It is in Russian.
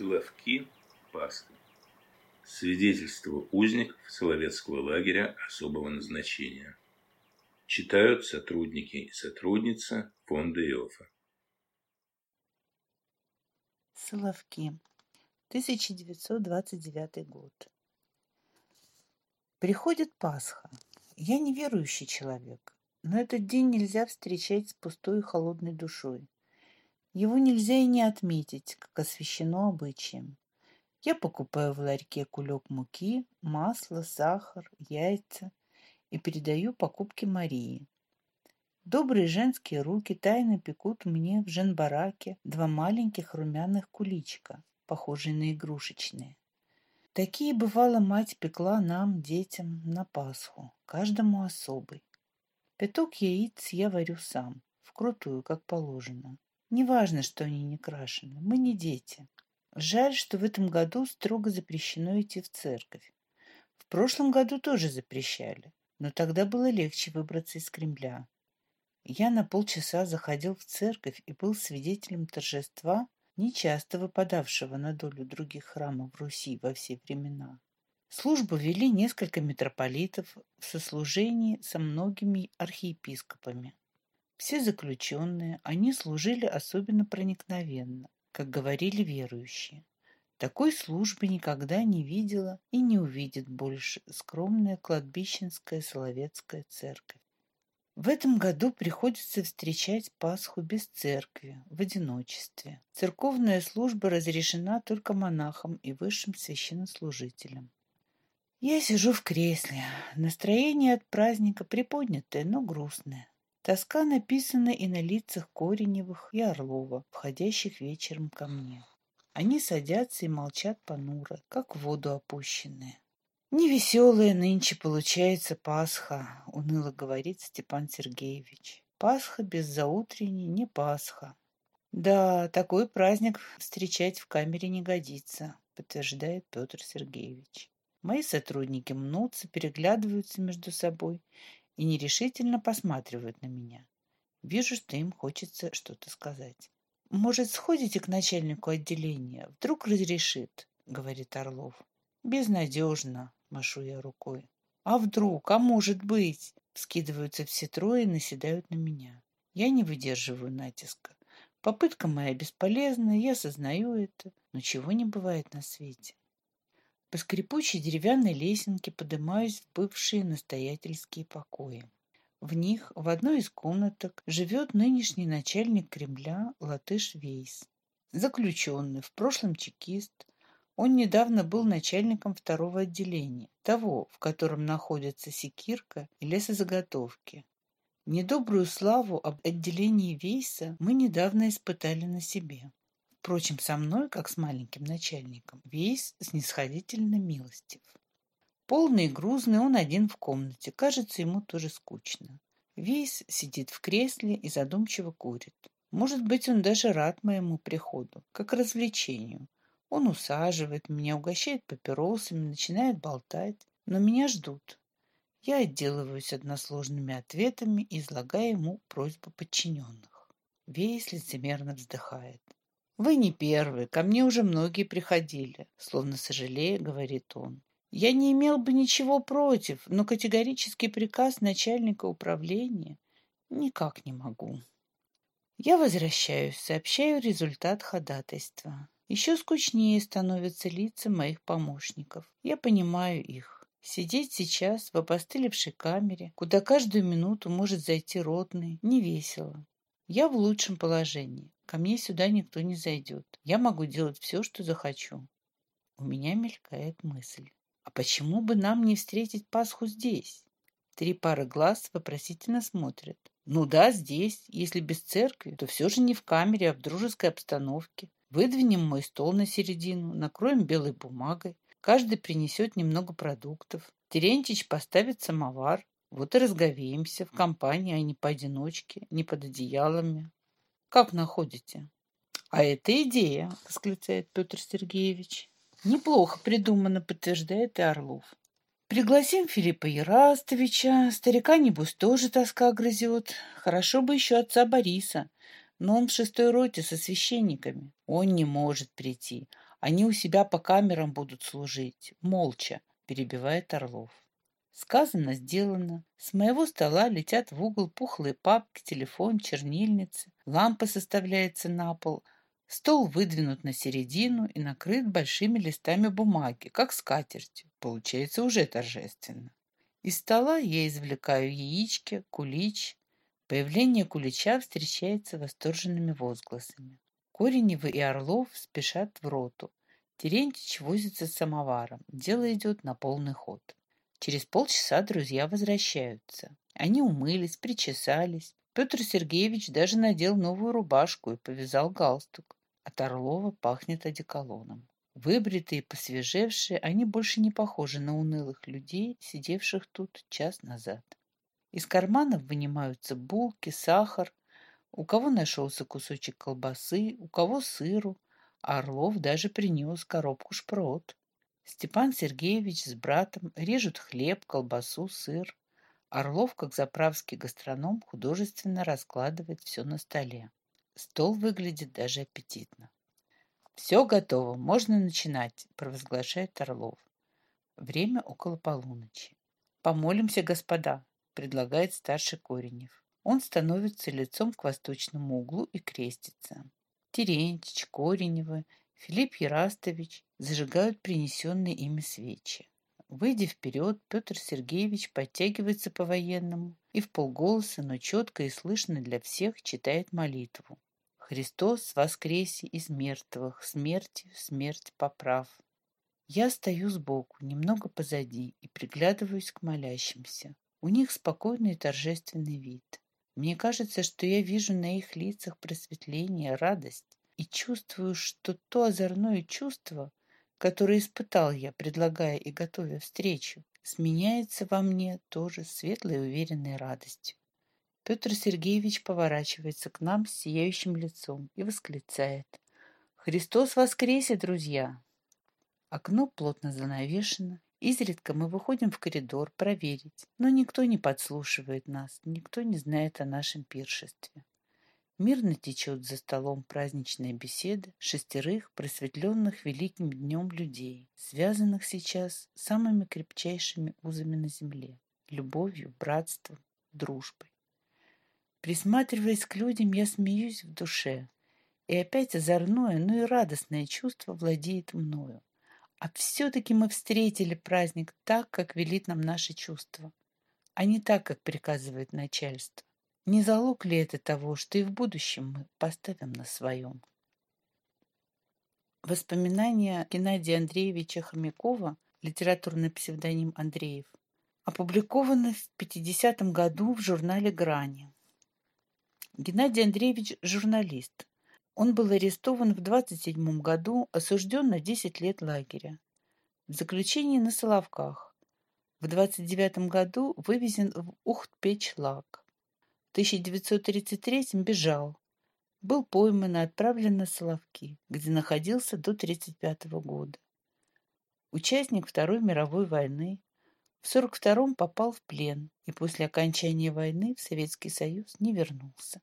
Соловки, Пасхи. Свидетельство узников Соловецкого лагеря особого назначения. Читают сотрудники и сотрудница фонда Иофа. Соловки. 1929 год. Приходит Пасха. Я неверующий человек, но этот день нельзя встречать с пустой и холодной душой. Его нельзя и не отметить, как освящено обычаем. Я покупаю в ларьке кулек муки, масло, сахар, яйца и передаю покупки Марии. Добрые женские руки тайно пекут мне в женбараке два маленьких румяных куличка, похожие на игрушечные. Такие, бывало, мать пекла нам, детям, на Пасху, каждому особый. Пяток яиц я варю сам, вкрутую, как положено. Неважно, что они не крашены, мы не дети. Жаль, что в этом году строго запрещено идти в церковь. В прошлом году тоже запрещали, но тогда было легче выбраться из Кремля. Я на полчаса заходил в церковь и был свидетелем торжества, нечасто выпадавшего на долю других храмов Руси во все времена. Службу вели несколько митрополитов в сослужении со многими архиепископами. Все заключенные, они служили особенно проникновенно, как говорили верующие. Такой службы никогда не видела и не увидит больше скромная кладбищенская Соловецкая церковь. В этом году приходится встречать Пасху без церкви, в одиночестве. Церковная служба разрешена только монахам и высшим священнослужителям. Я сижу в кресле. Настроение от праздника приподнятое, но грустное. Тоска написана и на лицах Кореневых и Орлова, входящих вечером ко мне. Они садятся и молчат понуро, как в воду опущенные. «Невеселая нынче получается Пасха», — уныло говорит Степан Сергеевич. «Пасха без заутренней не Пасха». «Да, такой праздник встречать в камере не годится», — подтверждает Петр Сергеевич. Мои сотрудники мнутся, переглядываются между собой и нерешительно посматривают на меня. Вижу, что им хочется что-то сказать. «Может, сходите к начальнику отделения? Вдруг разрешит», — говорит Орлов. «Безнадежно», Машу я рукой. А вдруг? А может быть? Скидываются все трое и наседают на меня. Я не выдерживаю натиска. Попытка моя бесполезна, я сознаю это, но чего не бывает на свете. По скрипучей деревянной лесенке поднимаюсь в бывшие настоятельские покои. В них, в одной из комнаток, живет нынешний начальник Кремля Латыш Вейс. Заключенный, в прошлом чекист, он недавно был начальником второго отделения, того, в котором находятся секирка и лесозаготовки. Недобрую славу об отделении Вейса мы недавно испытали на себе. Впрочем, со мной, как с маленьким начальником, Вейс снисходительно милостив. Полный и грузный, он один в комнате. Кажется, ему тоже скучно. Вейс сидит в кресле и задумчиво курит. Может быть, он даже рад моему приходу, как развлечению, он усаживает меня, угощает папиросами, начинает болтать. Но меня ждут. Я отделываюсь односложными ответами и излагаю ему просьбу подчиненных. Вейс лицемерно вздыхает. «Вы не первый, ко мне уже многие приходили», словно сожалея, говорит он. «Я не имел бы ничего против, но категорический приказ начальника управления никак не могу». Я возвращаюсь, сообщаю результат ходатайства. Еще скучнее становятся лица моих помощников. Я понимаю их. Сидеть сейчас в опостылевшей камере, куда каждую минуту может зайти ротный, не весело. Я в лучшем положении. Ко мне сюда никто не зайдет. Я могу делать все, что захочу. У меня мелькает мысль. А почему бы нам не встретить Пасху здесь? Три пары глаз вопросительно смотрят. Ну да, здесь. Если без церкви, то все же не в камере, а в дружеской обстановке. Выдвинем мой стол на середину, накроем белой бумагой. Каждый принесет немного продуктов. Терентьич поставит самовар. Вот и разговеемся в компании, а не поодиночке, не под одеялами. Как находите? А это идея, восклицает Петр Сергеевич. Неплохо придумано, подтверждает и Орлов. Пригласим Филиппа Ярастовича. Старика, небось, тоже тоска грызет. Хорошо бы еще отца Бориса но он в шестой роте со священниками. Он не может прийти. Они у себя по камерам будут служить, молча, перебивает Орлов. Сказано, сделано. С моего стола летят в угол пухлые папки, телефон, чернильницы. Лампа составляется на пол. Стол выдвинут на середину и накрыт большими листами бумаги, как скатертью. Получается уже торжественно. Из стола я извлекаю яички, кулич. Появление кулича встречается восторженными возгласами. Кореневы и Орлов спешат в роту. Терентьич возится с самоваром. Дело идет на полный ход. Через полчаса друзья возвращаются. Они умылись, причесались. Петр Сергеевич даже надел новую рубашку и повязал галстук. От Орлова пахнет одеколоном. Выбритые и посвежевшие, они больше не похожи на унылых людей, сидевших тут час назад. Из карманов вынимаются булки, сахар. У кого нашелся кусочек колбасы, у кого сыру, Орлов даже принес коробку шпрот. Степан Сергеевич с братом режут хлеб, колбасу, сыр. Орлов, как заправский гастроном, художественно раскладывает все на столе. Стол выглядит даже аппетитно. «Все готово, можно начинать», — провозглашает Орлов. Время около полуночи. «Помолимся, господа», — предлагает старший Коренев. Он становится лицом к восточному углу и крестится. Терентьич, Кореневы Филипп Ярастович зажигают принесенные ими свечи. Выйдя вперед, Петр Сергеевич подтягивается по-военному и в полголоса, но четко и слышно для всех читает молитву. «Христос воскресе из мертвых, смертью смерть поправ». Я стою сбоку, немного позади, и приглядываюсь к молящимся. У них спокойный и торжественный вид. Мне кажется, что я вижу на их лицах просветление, радость и чувствую, что то озорное чувство, которое испытал я, предлагая и готовя встречу, сменяется во мне тоже светлой и уверенной радостью. Петр Сергеевич поворачивается к нам с сияющим лицом и восклицает. «Христос воскресе, друзья!» Окно плотно занавешено. Изредка мы выходим в коридор проверить, но никто не подслушивает нас, никто не знает о нашем пиршестве. Мирно течет за столом праздничная беседа шестерых просветленных великим днем людей, связанных сейчас самыми крепчайшими узами на земле – любовью, братством, дружбой. Присматриваясь к людям, я смеюсь в душе, и опять озорное, но и радостное чувство владеет мною. А все-таки мы встретили праздник так, как велит нам наше чувство, а не так, как приказывает начальство. Не залог ли это того, что и в будущем мы поставим на своем? Воспоминания Геннадия Андреевича Хомякова, литературный псевдоним Андреев, опубликованы в 50-м году в журнале «Грани». Геннадий Андреевич – журналист. Он был арестован в 27 году, осужден на 10 лет лагеря. В заключении на Соловках. В 29 году вывезен в Ухт-Печ-Лаг. В 1933 бежал. Был пойман и отправлен на Соловки, где находился до 1935 года. Участник Второй мировой войны. В 1942 попал в плен и после окончания войны в Советский Союз не вернулся.